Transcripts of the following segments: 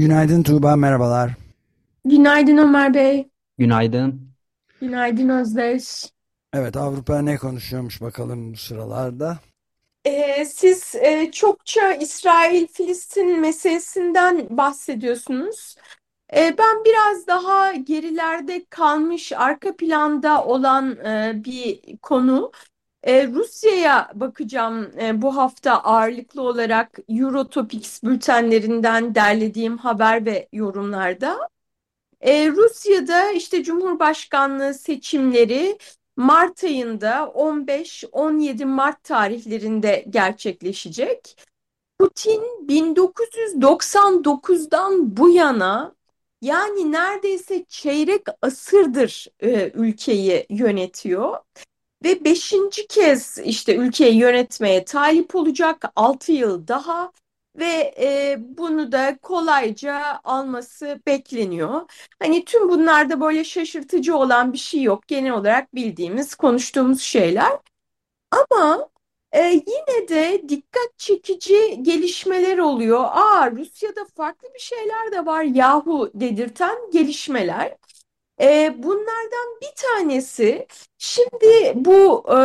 Günaydın Tuğba, merhabalar. Günaydın Ömer Bey. Günaydın. Günaydın Özdeş. Evet, Avrupa ne konuşuyormuş bakalım bu sıralarda? Ee, siz e, çokça İsrail-Filistin meselesinden bahsediyorsunuz. Ee, ben biraz daha gerilerde kalmış, arka planda olan e, bir konu. E, Rusya'ya bakacağım e, bu hafta ağırlıklı olarak Eurotopics bültenlerinden derlediğim haber ve yorumlarda. E, Rusya'da işte Cumhurbaşkanlığı seçimleri Mart ayında 15-17 Mart tarihlerinde gerçekleşecek. Putin 1999'dan bu yana yani neredeyse çeyrek asırdır ülkeyi yönetiyor. Ve beşinci kez işte ülkeyi yönetmeye talip olacak altı yıl daha ve e, bunu da kolayca alması bekleniyor. Hani tüm bunlarda böyle şaşırtıcı olan bir şey yok. Genel olarak bildiğimiz, konuştuğumuz şeyler. Ama e, yine de dikkat çekici gelişmeler oluyor. Aa Rusya'da farklı bir şeyler de var yahu dedirten gelişmeler. E, bunlardan tanesi şimdi bu e,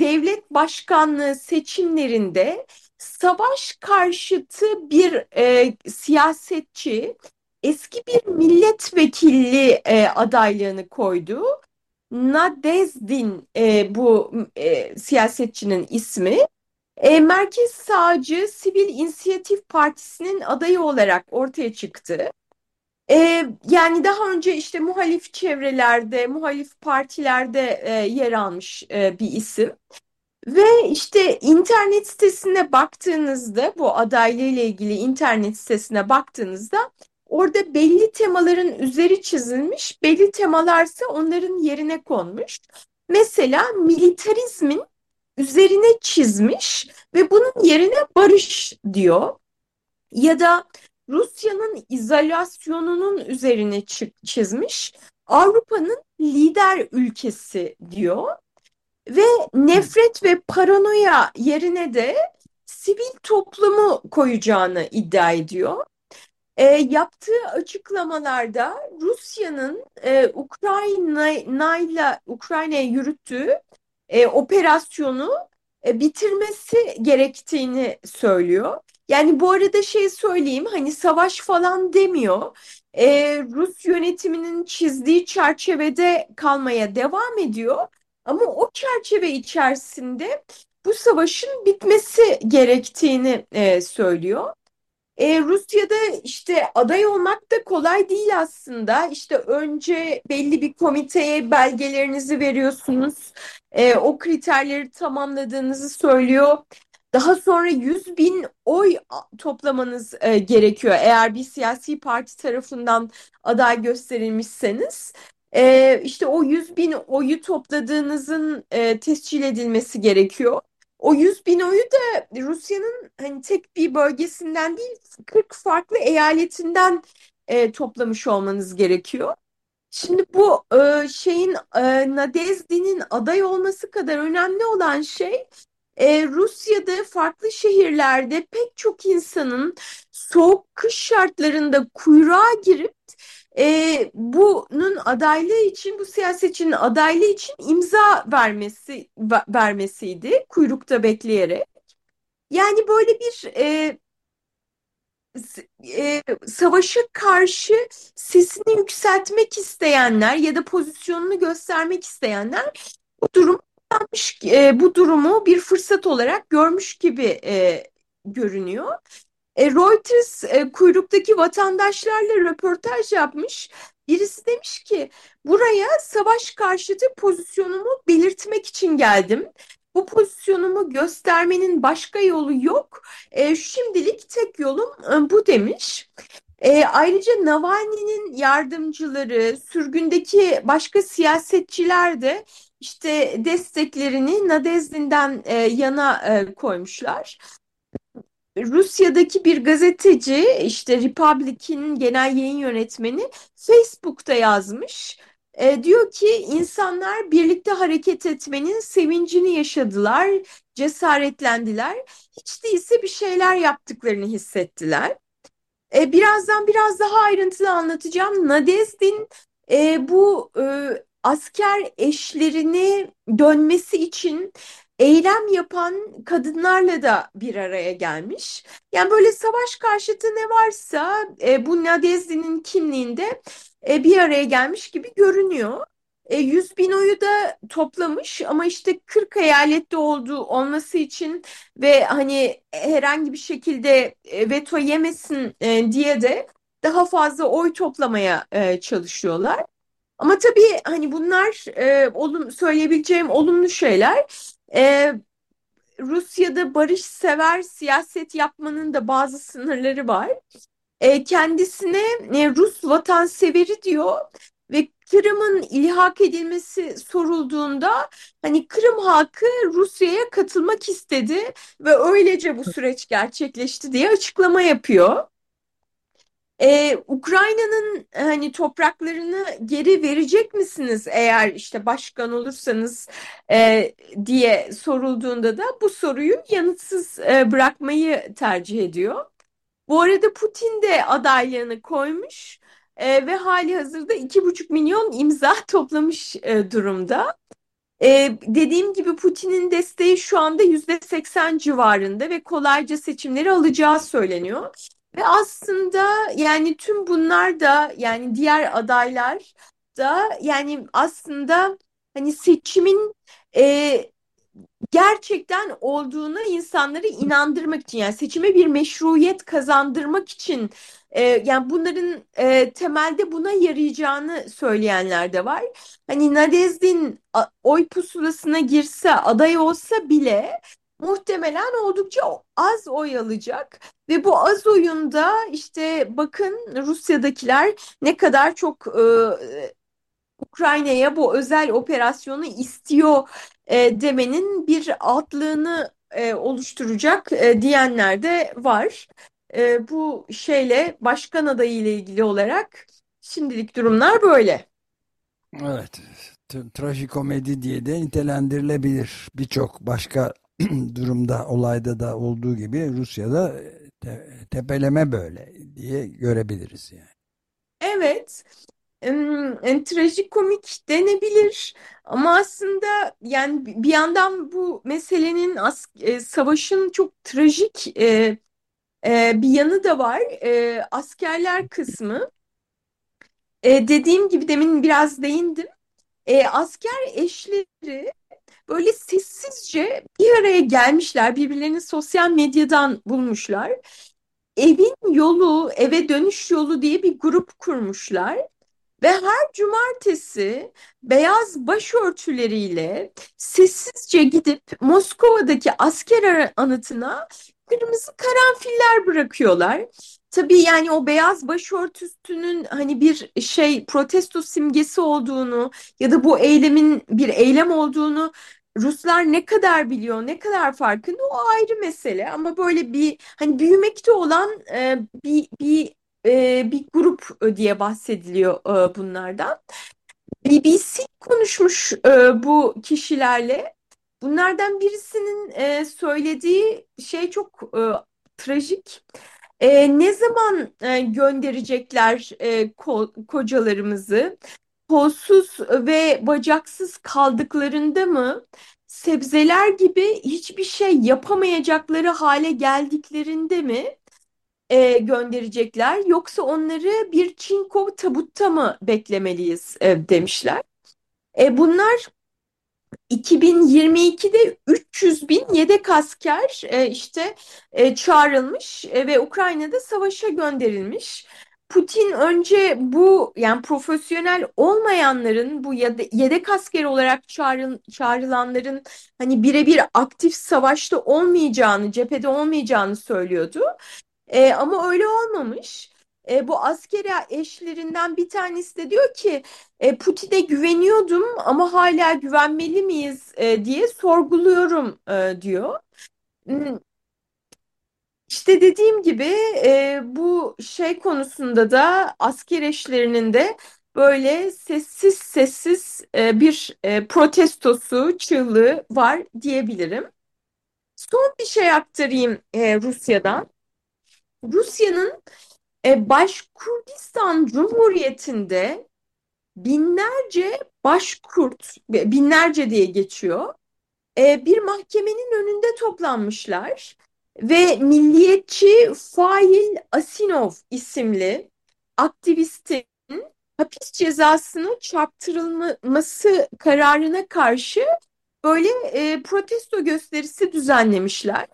devlet başkanlığı seçimlerinde savaş karşıtı bir e, siyasetçi eski bir milletvekilliği e, adaylığını koydu. Nadezdin e, bu e, siyasetçinin ismi. E, Merkez Sağcı Sivil İnisiyatif Partisi'nin adayı olarak ortaya çıktı. E, yani daha önce işte muhalif çevrelerde, muhalif partilerde e, yer almış e, bir isim. Ve işte internet sitesine baktığınızda bu adaylığıyla ilgili internet sitesine baktığınızda orada belli temaların üzeri çizilmiş, belli temalarsa onların yerine konmuş. Mesela militarizmin üzerine çizmiş ve bunun yerine barış diyor. Ya da Rusya'nın izolasyonunun üzerine çizmiş. Avrupa'nın lider ülkesi diyor ve nefret ve paranoya yerine de sivil toplumu koyacağını iddia ediyor. E, yaptığı açıklamalarda Rusya'nın e, Ukrayna'yla Ukrayna'ya yürüttüğü e, operasyonu e, bitirmesi gerektiğini söylüyor. Yani bu arada şey söyleyeyim hani savaş falan demiyor. E, Rus yönetiminin çizdiği çerçevede kalmaya devam ediyor. Ama o çerçeve içerisinde bu savaşın bitmesi gerektiğini e, söylüyor. E, Rusya'da işte aday olmak da kolay değil aslında. İşte önce belli bir komiteye belgelerinizi veriyorsunuz. E, o kriterleri tamamladığınızı söylüyor. Daha sonra 100 bin oy toplamanız e, gerekiyor eğer bir siyasi parti tarafından aday gösterilmişseniz. E, işte o 100 bin oyu topladığınızın e, tescil edilmesi gerekiyor. O 100 bin oyu da Rusya'nın hani tek bir bölgesinden değil 40 farklı eyaletinden e, toplamış olmanız gerekiyor. Şimdi bu e, şeyin e, Nadezdi'nin aday olması kadar önemli olan şey e, Rusya'da farklı şehirlerde pek çok insanın soğuk kış şartlarında kuyruğa girip e, bunun adaylığı için, bu siyasetçinin adaylığı için imza vermesi vermesiydi kuyrukta bekleyerek. Yani böyle bir e, e, savaşa karşı sesini yükseltmek isteyenler ya da pozisyonunu göstermek isteyenler bu durum e, bu durumu bir fırsat olarak görmüş gibi e, görünüyor. E, Reuters e, kuyruktaki vatandaşlarla röportaj yapmış. Birisi demiş ki buraya savaş karşıtı pozisyonumu belirtmek için geldim. bu pozisyonumu göstermenin başka yolu yok. E, şimdilik tek yolum e, bu demiş. E, ayrıca Navalny'nin yardımcıları, sürgündeki başka siyasetçiler de işte desteklerini Nadezdin'den e, yana e, koymuşlar. Rusya'daki bir gazeteci işte Republic'in genel yayın yönetmeni Facebook'ta yazmış. E, diyor ki insanlar birlikte hareket etmenin sevincini yaşadılar, cesaretlendiler. Hiç değilse bir şeyler yaptıklarını hissettiler. E, birazdan biraz daha ayrıntılı anlatacağım. Nadezdin e, bu e, asker eşlerini dönmesi için eylem yapan kadınlarla da bir araya gelmiş. Yani böyle savaş karşıtı ne varsa e, bu Nadezdi'nin kimliğinde e, bir araya gelmiş gibi görünüyor. E, 100 bin oyu da toplamış ama işte 40 eyalette olduğu olması için ve hani herhangi bir şekilde e, veto yemesin e, diye de daha fazla oy toplamaya e, çalışıyorlar. Ama tabii hani bunlar e, olum, söyleyebileceğim olumlu şeyler. E, Rusya'da barışsever siyaset yapmanın da bazı sınırları var. E, kendisine e, Rus vatanseveri diyor ve Kırım'ın ilhak edilmesi sorulduğunda hani Kırım halkı Rusya'ya katılmak istedi ve öylece bu süreç gerçekleşti diye açıklama yapıyor. Ee, Ukrayna'nın hani topraklarını geri verecek misiniz eğer işte başkan olursanız e, diye sorulduğunda da bu soruyu yanıtsız e, bırakmayı tercih ediyor. Bu arada Putin de adaylığını koymuş e, ve hali hazırda iki buçuk milyon imza toplamış e, durumda. E, dediğim gibi Putin'in desteği şu anda yüzde seksen civarında ve kolayca seçimleri alacağı söyleniyor. Ve aslında yani tüm bunlar da yani diğer adaylar da yani aslında hani seçimin e, gerçekten olduğunu insanları inandırmak için yani seçime bir meşruiyet kazandırmak için e, yani bunların e, temelde buna yarayacağını söyleyenler de var. Hani Nadezdin oy pusulasına girse aday olsa bile muhtemelen oldukça az oy alacak ve bu az oyunda işte bakın Rusya'dakiler ne kadar çok e, Ukrayna'ya bu özel operasyonu istiyor e, demenin bir altlığını e, oluşturacak e, diyenler de var. E, bu şeyle başkan adayı ile ilgili olarak şimdilik durumlar böyle. Evet, trajikomedi diye de nitelendirilebilir. Birçok başka durumda, olayda da olduğu gibi Rusya'da te tepeleme böyle diye görebiliriz yani. Evet yani, trajikomik denebilir ama aslında yani bir yandan bu meselenin as e, savaşın çok trajik e, e, bir yanı da var. E, askerler kısmı. E, dediğim gibi demin biraz değindim. E, asker eşleri böyle sessizce bir araya gelmişler. Birbirlerini sosyal medyadan bulmuşlar. Evin yolu, eve dönüş yolu diye bir grup kurmuşlar. Ve her cumartesi beyaz başörtüleriyle sessizce gidip Moskova'daki asker anıtına kırmızı karanfiller bırakıyorlar. Tabii yani o beyaz başörtüsünün hani bir şey protesto simgesi olduğunu ya da bu eylemin bir eylem olduğunu Ruslar ne kadar biliyor, ne kadar farkında o ayrı mesele. Ama böyle bir hani büyümekte olan e, bir bir e, bir grup diye bahsediliyor e, bunlardan. BBC konuşmuş e, bu kişilerle. Bunlardan birisinin e, söylediği şey çok e, trajik. E, ne zaman e, gönderecekler e, ko kocalarımızı? Kolsuz ve bacaksız kaldıklarında mı? Sebzeler gibi hiçbir şey yapamayacakları hale geldiklerinde mi? E, gönderecekler yoksa onları bir çinko tabutta mı beklemeliyiz e, demişler. E, bunlar 2022'de 300 bin yedek asker e, işte e, çağrılmış e, ve Ukrayna'da savaşa gönderilmiş. Putin önce bu yani profesyonel olmayanların bu yedek asker olarak çağrıl, çağrılanların hani birebir aktif savaşta olmayacağını, cephede olmayacağını söylüyordu. E, ama öyle olmamış. E, bu askeri eşlerinden bir tanesi de diyor ki e, Putin'e güveniyordum ama hala güvenmeli miyiz e, diye sorguluyorum e, diyor. İşte dediğim gibi e, bu şey konusunda da asker eşlerinin de böyle sessiz sessiz e, bir e, protestosu, çığlığı var diyebilirim. Son bir şey aktarayım e, Rusya'dan. Rusya'nın e, Başkurdistan Cumhuriyeti'nde binlerce başkurt, binlerce diye geçiyor, e, bir mahkemenin önünde toplanmışlar ve milliyetçi Fail Asinov isimli aktivistin hapis cezasını çarptırılması kararına karşı böyle e, protesto gösterisi düzenlemişler.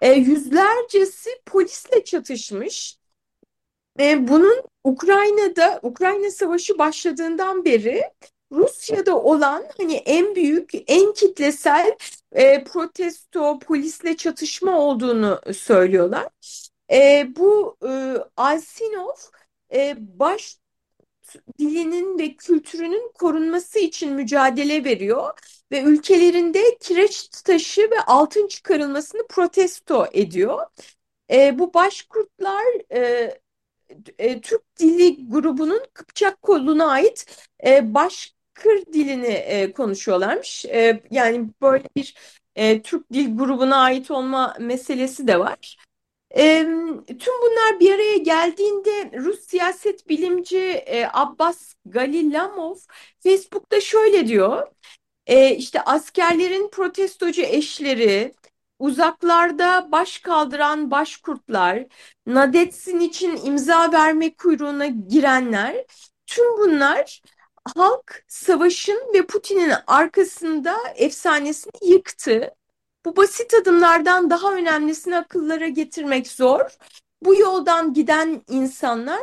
E, yüzlercesi polisle çatışmış. E, bunun Ukrayna'da, Ukrayna Savaşı başladığından beri Rusya'da olan hani en büyük, en kitlesel e, protesto, polisle çatışma olduğunu söylüyorlar. E, bu e, Alsinov e, baş dilinin ve kültürünün korunması için mücadele veriyor ve ülkelerinde kireç taşı ve altın çıkarılmasını protesto ediyor. E, bu başkurtlar e, e, Türk Dili grubunun Kıpçak koluna ait e, Başkır dilini e, konuşuyorlarmış. E, yani böyle bir e, Türk Dil grubuna ait olma meselesi de var. E, tüm bunlar bir araya geldiğinde Rus siyaset bilimci e, Abbas Galilamov Facebook'ta şöyle diyor. E, işte askerlerin protestocu eşleri, uzaklarda baş kaldıran başkurtlar, Nadetsin için imza verme kuyruğuna girenler, tüm bunlar halk savaşın ve Putin'in arkasında efsanesini yıktı. Bu basit adımlardan daha önemlisini akıllara getirmek zor. Bu yoldan giden insanlar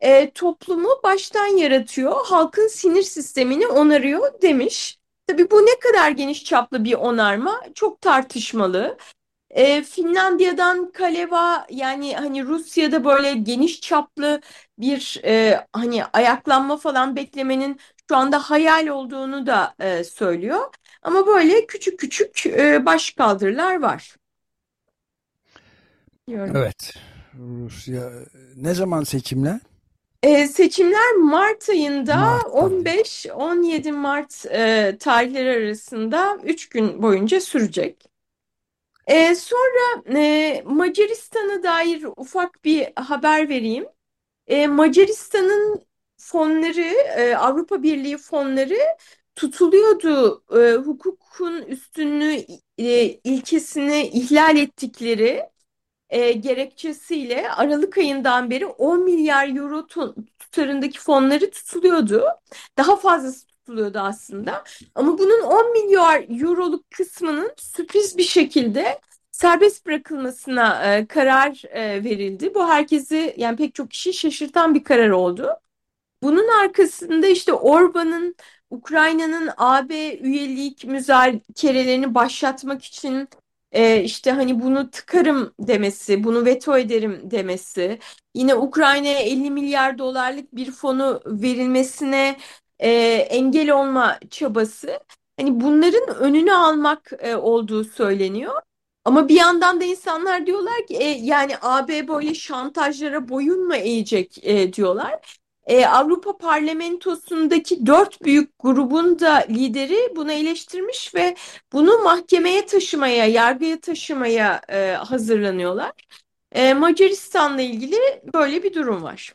e, toplumu baştan yaratıyor, halkın sinir sistemini onarıyor demiş. Tabii bu ne kadar geniş çaplı bir onarma çok tartışmalı. E, Finlandiya'dan Kaleva yani hani Rusya'da böyle geniş çaplı bir e, hani ayaklanma falan beklemenin şu anda hayal olduğunu da e, söylüyor. Ama böyle küçük küçük e, başkaldırılar var. Diyorum. Evet. Rusya ne zaman seçimler? E, seçimler Mart ayında 15-17 Mart e, tarihleri arasında 3 gün boyunca sürecek. E, sonra e, Macaristan'a dair ufak bir haber vereyim. E, Macaristan'ın fonları, e, Avrupa Birliği fonları tutuluyordu. E, hukukun üstünlüğü e, ilkesini ihlal ettikleri e, gerekçesiyle Aralık ayından beri 10 milyar euro tutarındaki fonları tutuluyordu. Daha fazlası tutuluyordu aslında. Ama bunun 10 milyar euroluk kısmının sürpriz bir şekilde serbest bırakılmasına e, karar e, verildi. Bu herkesi yani pek çok kişi şaşırtan bir karar oldu. Bunun arkasında işte Orban'ın Ukrayna'nın AB üyelik müzakerelerini başlatmak için e, işte hani bunu tıkarım demesi, bunu veto ederim demesi, yine Ukrayna'ya 50 milyar dolarlık bir fonu verilmesine e, engel olma çabası, hani bunların önünü almak e, olduğu söyleniyor. Ama bir yandan da insanlar diyorlar ki e, yani AB böyle şantajlara boyun mu eğecek e, diyorlar. E, Avrupa Parlamentosu'ndaki dört büyük grubun da lideri bunu eleştirmiş ve bunu mahkemeye taşımaya, yargıya taşımaya e, hazırlanıyorlar. E, Macaristan'la ilgili böyle bir durum var.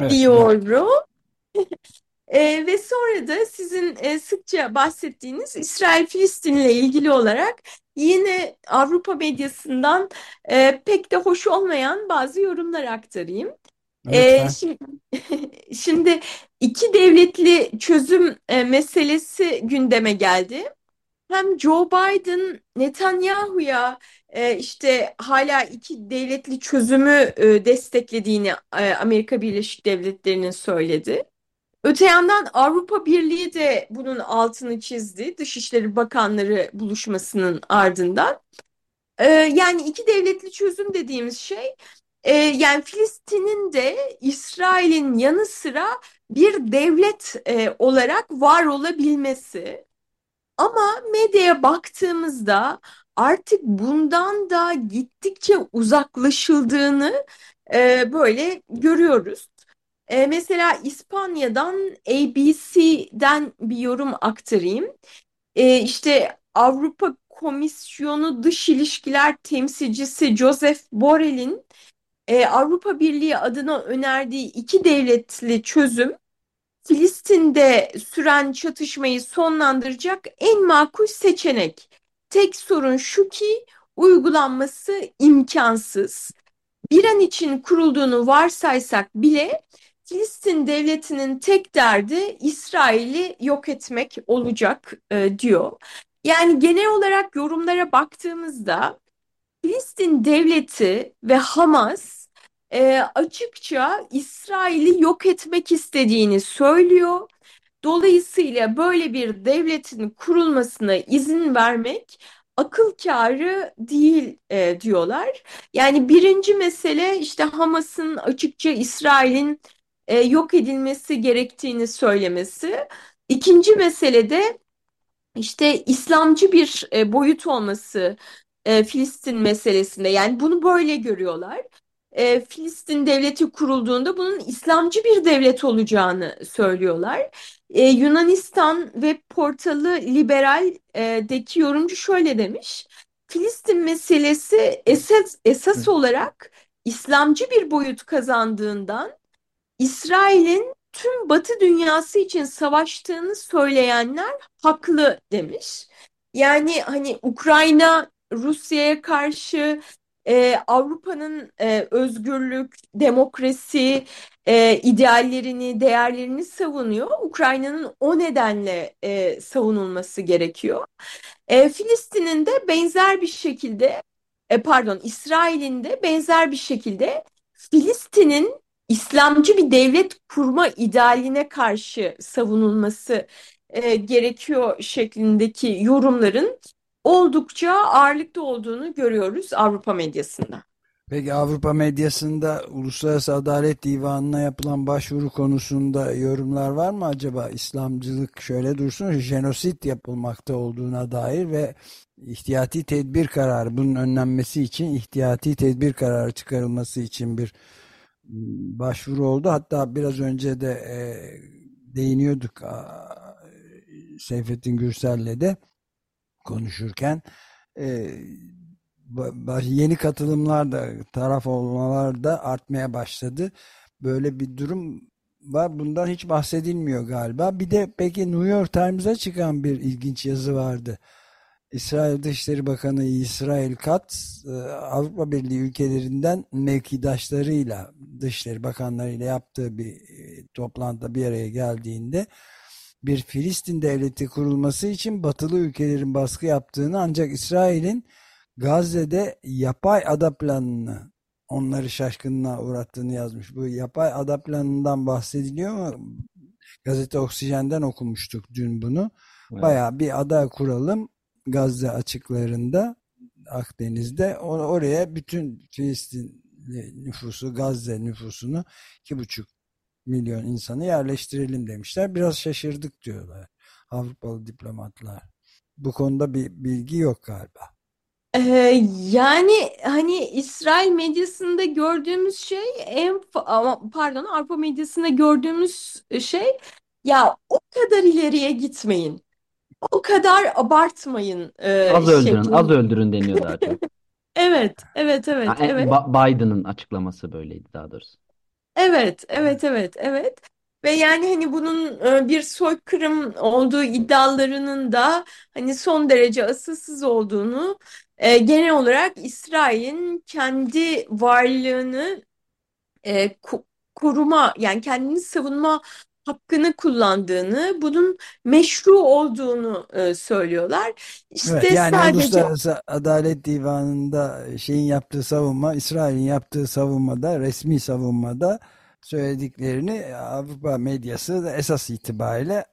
Evet, diyorum. E, ve sonra da sizin e, sıkça bahsettiğiniz İsrail-Filistin ile ilgili olarak yine Avrupa medyasından e, pek de hoş olmayan bazı yorumlar aktarayım. E, şimdi, şimdi iki devletli çözüm e, meselesi gündeme geldi. Hem Joe Biden Netanyahu'ya e, işte hala iki devletli çözümü e, desteklediğini e, Amerika Birleşik Devletleri'nin söyledi. Öte yandan Avrupa Birliği de bunun altını çizdi Dışişleri Bakanları buluşmasının ardından. E, yani iki devletli çözüm dediğimiz şey e, yani Filistin'in de İsrail'in yanı sıra bir devlet e, olarak var olabilmesi. Ama medyaya baktığımızda artık bundan da gittikçe uzaklaşıldığını e, böyle görüyoruz. E, mesela İspanya'dan ABC'den bir yorum aktarayım. E, işte Avrupa Komisyonu Dış İlişkiler Temsilcisi Joseph Borrell'in e, Avrupa Birliği adına önerdiği iki devletli çözüm Filistin'de süren çatışmayı sonlandıracak en makul seçenek. Tek sorun şu ki uygulanması imkansız. Bir an için kurulduğunu varsaysak bile Filistin devletinin tek derdi İsrail'i yok etmek olacak e, diyor. Yani genel olarak yorumlara baktığımızda Filistin devleti ve Hamas e, açıkça İsrail'i yok etmek istediğini söylüyor. Dolayısıyla böyle bir devletin kurulmasına izin vermek akıl kârı değil e, diyorlar. Yani birinci mesele işte Hamas'ın açıkça İsrail'in e, yok edilmesi gerektiğini söylemesi. İkinci mesele de işte İslamcı bir e, boyut olması e, Filistin meselesinde. Yani bunu böyle görüyorlar. E, Filistin devleti kurulduğunda bunun İslamcı bir devlet olacağını söylüyorlar. E, Yunanistan web portalı Liberal'deki yorumcu şöyle demiş. Filistin meselesi esas, esas olarak İslamcı bir boyut kazandığından İsrail'in tüm Batı dünyası için savaştığını söyleyenler haklı demiş. Yani hani Ukrayna Rusya'ya karşı e, Avrupa'nın e, özgürlük, demokrasi e, ideallerini, değerlerini savunuyor. Ukrayna'nın o nedenle e, savunulması gerekiyor. E, Filistin'in de benzer bir şekilde, e, pardon İsrail'in de benzer bir şekilde Filistin'in İslamcı bir devlet kurma idealine karşı savunulması e, gerekiyor şeklindeki yorumların oldukça ağırlıkta olduğunu görüyoruz Avrupa medyasında. Peki Avrupa medyasında Uluslararası Adalet Divanı'na yapılan başvuru konusunda yorumlar var mı acaba? İslamcılık şöyle dursun, jenosit yapılmakta olduğuna dair ve ihtiyati tedbir kararı, bunun önlenmesi için ihtiyati tedbir kararı çıkarılması için bir başvuru oldu. Hatta biraz önce de e, değiniyorduk Seyfettin Gürsel'le de konuşurken e, yeni katılımlar da taraf olmalar da artmaya başladı. Böyle bir durum var. Bundan hiç bahsedilmiyor galiba. Bir de peki New York Times'a çıkan bir ilginç yazı vardı. İsrail Dışişleri Bakanı İsrail Katz e, Avrupa Birliği ülkelerinden mevkidaşlarıyla Dışişleri Bakanlarıyla yaptığı bir e, toplantıda bir araya geldiğinde bir Filistin devleti kurulması için batılı ülkelerin baskı yaptığını ancak İsrail'in Gazze'de yapay ada planını onları şaşkınlığa uğrattığını yazmış. Bu yapay ada planından bahsediliyor mu? Gazete Oksijen'den okumuştuk dün bunu. Evet. Bayağı bir ada kuralım Gazze açıklarında Akdeniz'de oraya bütün Filistin nüfusu Gazze nüfusunu iki buçuk milyon insanı yerleştirelim demişler. Biraz şaşırdık diyorlar Avrupalı diplomatlar. Bu konuda bir bilgi yok galiba. Ee, yani hani İsrail medyasında gördüğümüz şey en pardon Avrupa medyasında gördüğümüz şey ya o kadar ileriye gitmeyin. O kadar abartmayın e, Az öldürün, şeklinde. az öldürün deniyor daha çok. Evet, evet, evet, Yani evet. Biden'ın açıklaması böyleydi daha doğrusu. Evet, evet, evet, evet. Ve yani hani bunun e, bir soykırım olduğu iddialarının da hani son derece asılsız olduğunu e, genel olarak İsrail'in kendi varlığını e, koruma yani kendini savunma hakkını kullandığını, bunun meşru olduğunu e, söylüyorlar. İşte Evet, yani sadece Uluslararası Adalet Divanı'nda şeyin yaptığı savunma, İsrail'in yaptığı savunmada, resmi savunmada söylediklerini Avrupa medyası da esas itibariyle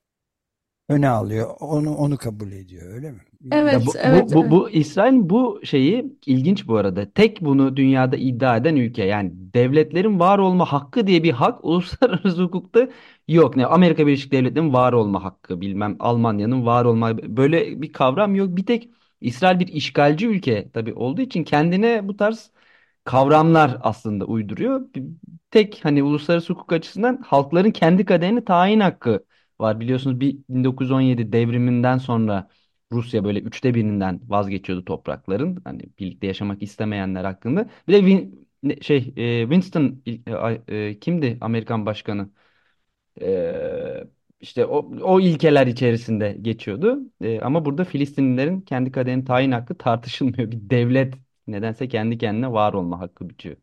öne alıyor. Onu onu kabul ediyor, öyle mi? Evet, Ya bu, evet, bu, bu, bu İsrail'in bu şeyi ilginç bu arada. Tek bunu dünyada iddia eden ülke. Yani devletlerin var olma hakkı diye bir hak uluslararası hukukta yok. Ne Amerika Birleşik Devletleri'nin var olma hakkı, bilmem Almanya'nın var olma böyle bir kavram yok. Bir tek İsrail bir işgalci ülke tabii olduğu için kendine bu tarz kavramlar aslında uyduruyor. Tek hani uluslararası hukuk açısından halkların kendi kaderini tayin hakkı var. Biliyorsunuz bir 1917 devriminden sonra Rusya böyle üçte birinden vazgeçiyordu toprakların. Hani birlikte yaşamak istemeyenler hakkında. Bir de Win- şey Winston kimdi Amerikan başkanı? E, işte o, o ilkeler içerisinde geçiyordu. E, ama burada Filistinlilerin kendi kaderini tayin hakkı tartışılmıyor. Bir devlet nedense kendi kendine var olma hakkı bitiyor.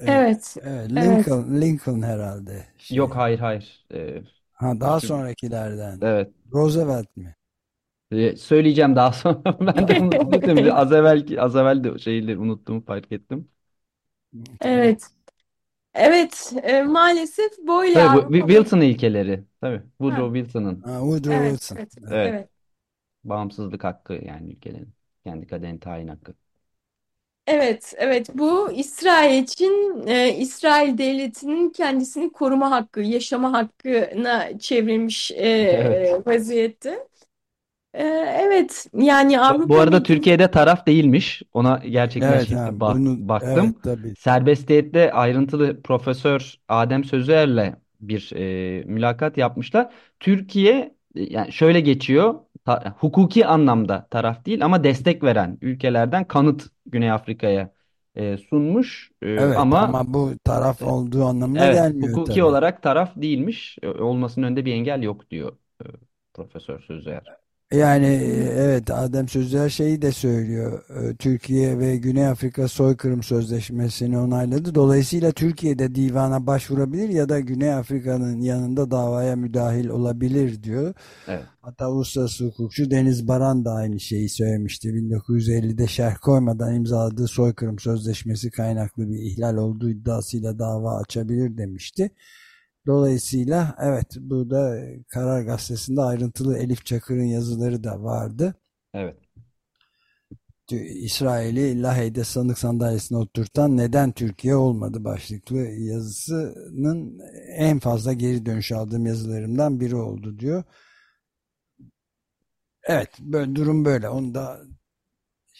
Evet, Evet, evet. Lincoln, Lincoln herhalde. Şey, Yok hayır hayır. E, ha, daha şu- sonrakilerden. evet. Roosevelt mi? E, söyleyeceğim daha sonra. Ben de unuttum. Az evvel az evvel de şeyleri unuttuğumu fark ettim. Evet. Evet, e, maalesef böyle Tabii bu Avrupa Wi- Wilson ilkeleri. Tabii. Ha, Woodrow Wilson'ın Ha, Woodrow evet, Wilson. evet, Evet. evet, evet. bağımsızlık hakkı yani ülkelerin kendi kaderini tayin hakkı. Evet, evet. Bu İsrail için e, İsrail devletinin kendisini koruma hakkı, yaşama hakkına çevrilmiş e, Evet. vaziyette. E, evet, yani Bu Avrupa bu arada medyası Türkiye'de taraf değilmiş. Ona gerçekten Evet, şimdi ha, bak, bunu baktım. evet tabii. Serbestiyette ayrıntılı Profesör Adem Sözer'le bir e, mülakat yapmışlar. Türkiye e, yani şöyle geçiyor. ta- hukuki anlamda taraf değil ama destek veren ülkelerden kanıt Güney Afrika'ya e, sunmuş. E, Evet ama ama bu taraf olduğu anlamına evet gelmiyor hukuki tabii. olarak taraf değilmiş. E, olmasının önünde bir engel yok diyor e, Profesör Sözer. Yani evet Adem Sözler şeyi de söylüyor. Ee, Türkiye ve Güney Afrika Soykırım Sözleşmesi'ni onayladı. Dolayısıyla Türkiye de divana başvurabilir ya da Güney Afrika'nın yanında davaya müdahil olabilir diyor. Evet. Hatta uluslararası hukukçu Deniz Baran da aynı şeyi söylemişti. 1950'de şerh koymadan imzaladığı soykırım sözleşmesi kaynaklı bir ihlal olduğu iddiasıyla dava açabilir demişti. Dolayısıyla evet burada Karar Gazetesi'nde ayrıntılı Elif Çakır'ın yazıları da vardı. Evet. İsrail'i Lahey'de sanık sandalyesine oturtan neden Türkiye olmadı başlıklı yazısının en fazla geri dönüş aldığım yazılarımdan biri oldu diyor. Evet böyle durum böyle. Onu da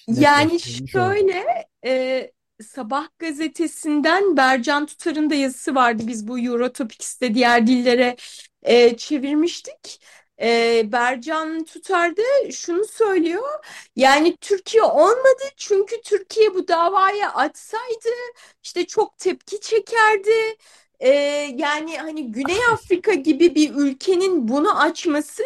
Yani şöyle e, Sabah gazetesinden Bercan Tutar'ın da yazısı vardı. Biz bu Eurotopics'te diğer dillere e, çevirmiştik. E, Bercan Tutar da şunu söylüyor. Yani Türkiye olmadı çünkü Türkiye bu davayı açsaydı işte çok tepki çekerdi. E, yani hani Güney Afrika gibi bir ülkenin bunu açması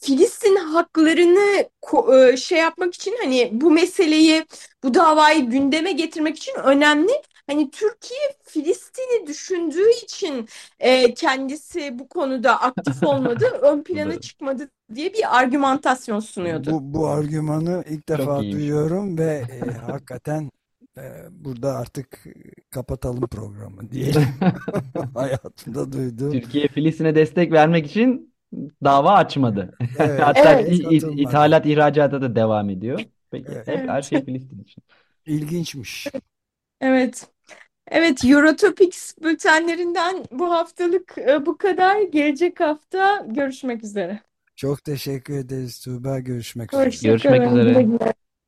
Filistin haklarını ko- e, şey yapmak için hani bu meseleyi bu davayı gündeme getirmek için önemli. Hani Türkiye Filistin'i düşündüğü için e, kendisi bu konuda aktif olmadı, ön plana çıkmadı diye bir argümantasyon sunuyordu. Bu, bu argümanı ilk defa duyuyorum ve e, hakikaten burada artık kapatalım programı diyelim. Hayatımda duyduğum. Türkiye Filistin'e destek vermek için dava açmadı. Evet, Hatta Evet. ithalat ihracata da devam ediyor. Peki Evet. hep her şey Filistin için. İlginçmiş. Evet. Evet, Eurotopics bültenlerinden bu haftalık e, bu kadar. Gelecek hafta görüşmek üzere. Çok teşekkür ederiz Tuğba. Görüşmek üzere. Görüşmek üzere. Güle güle.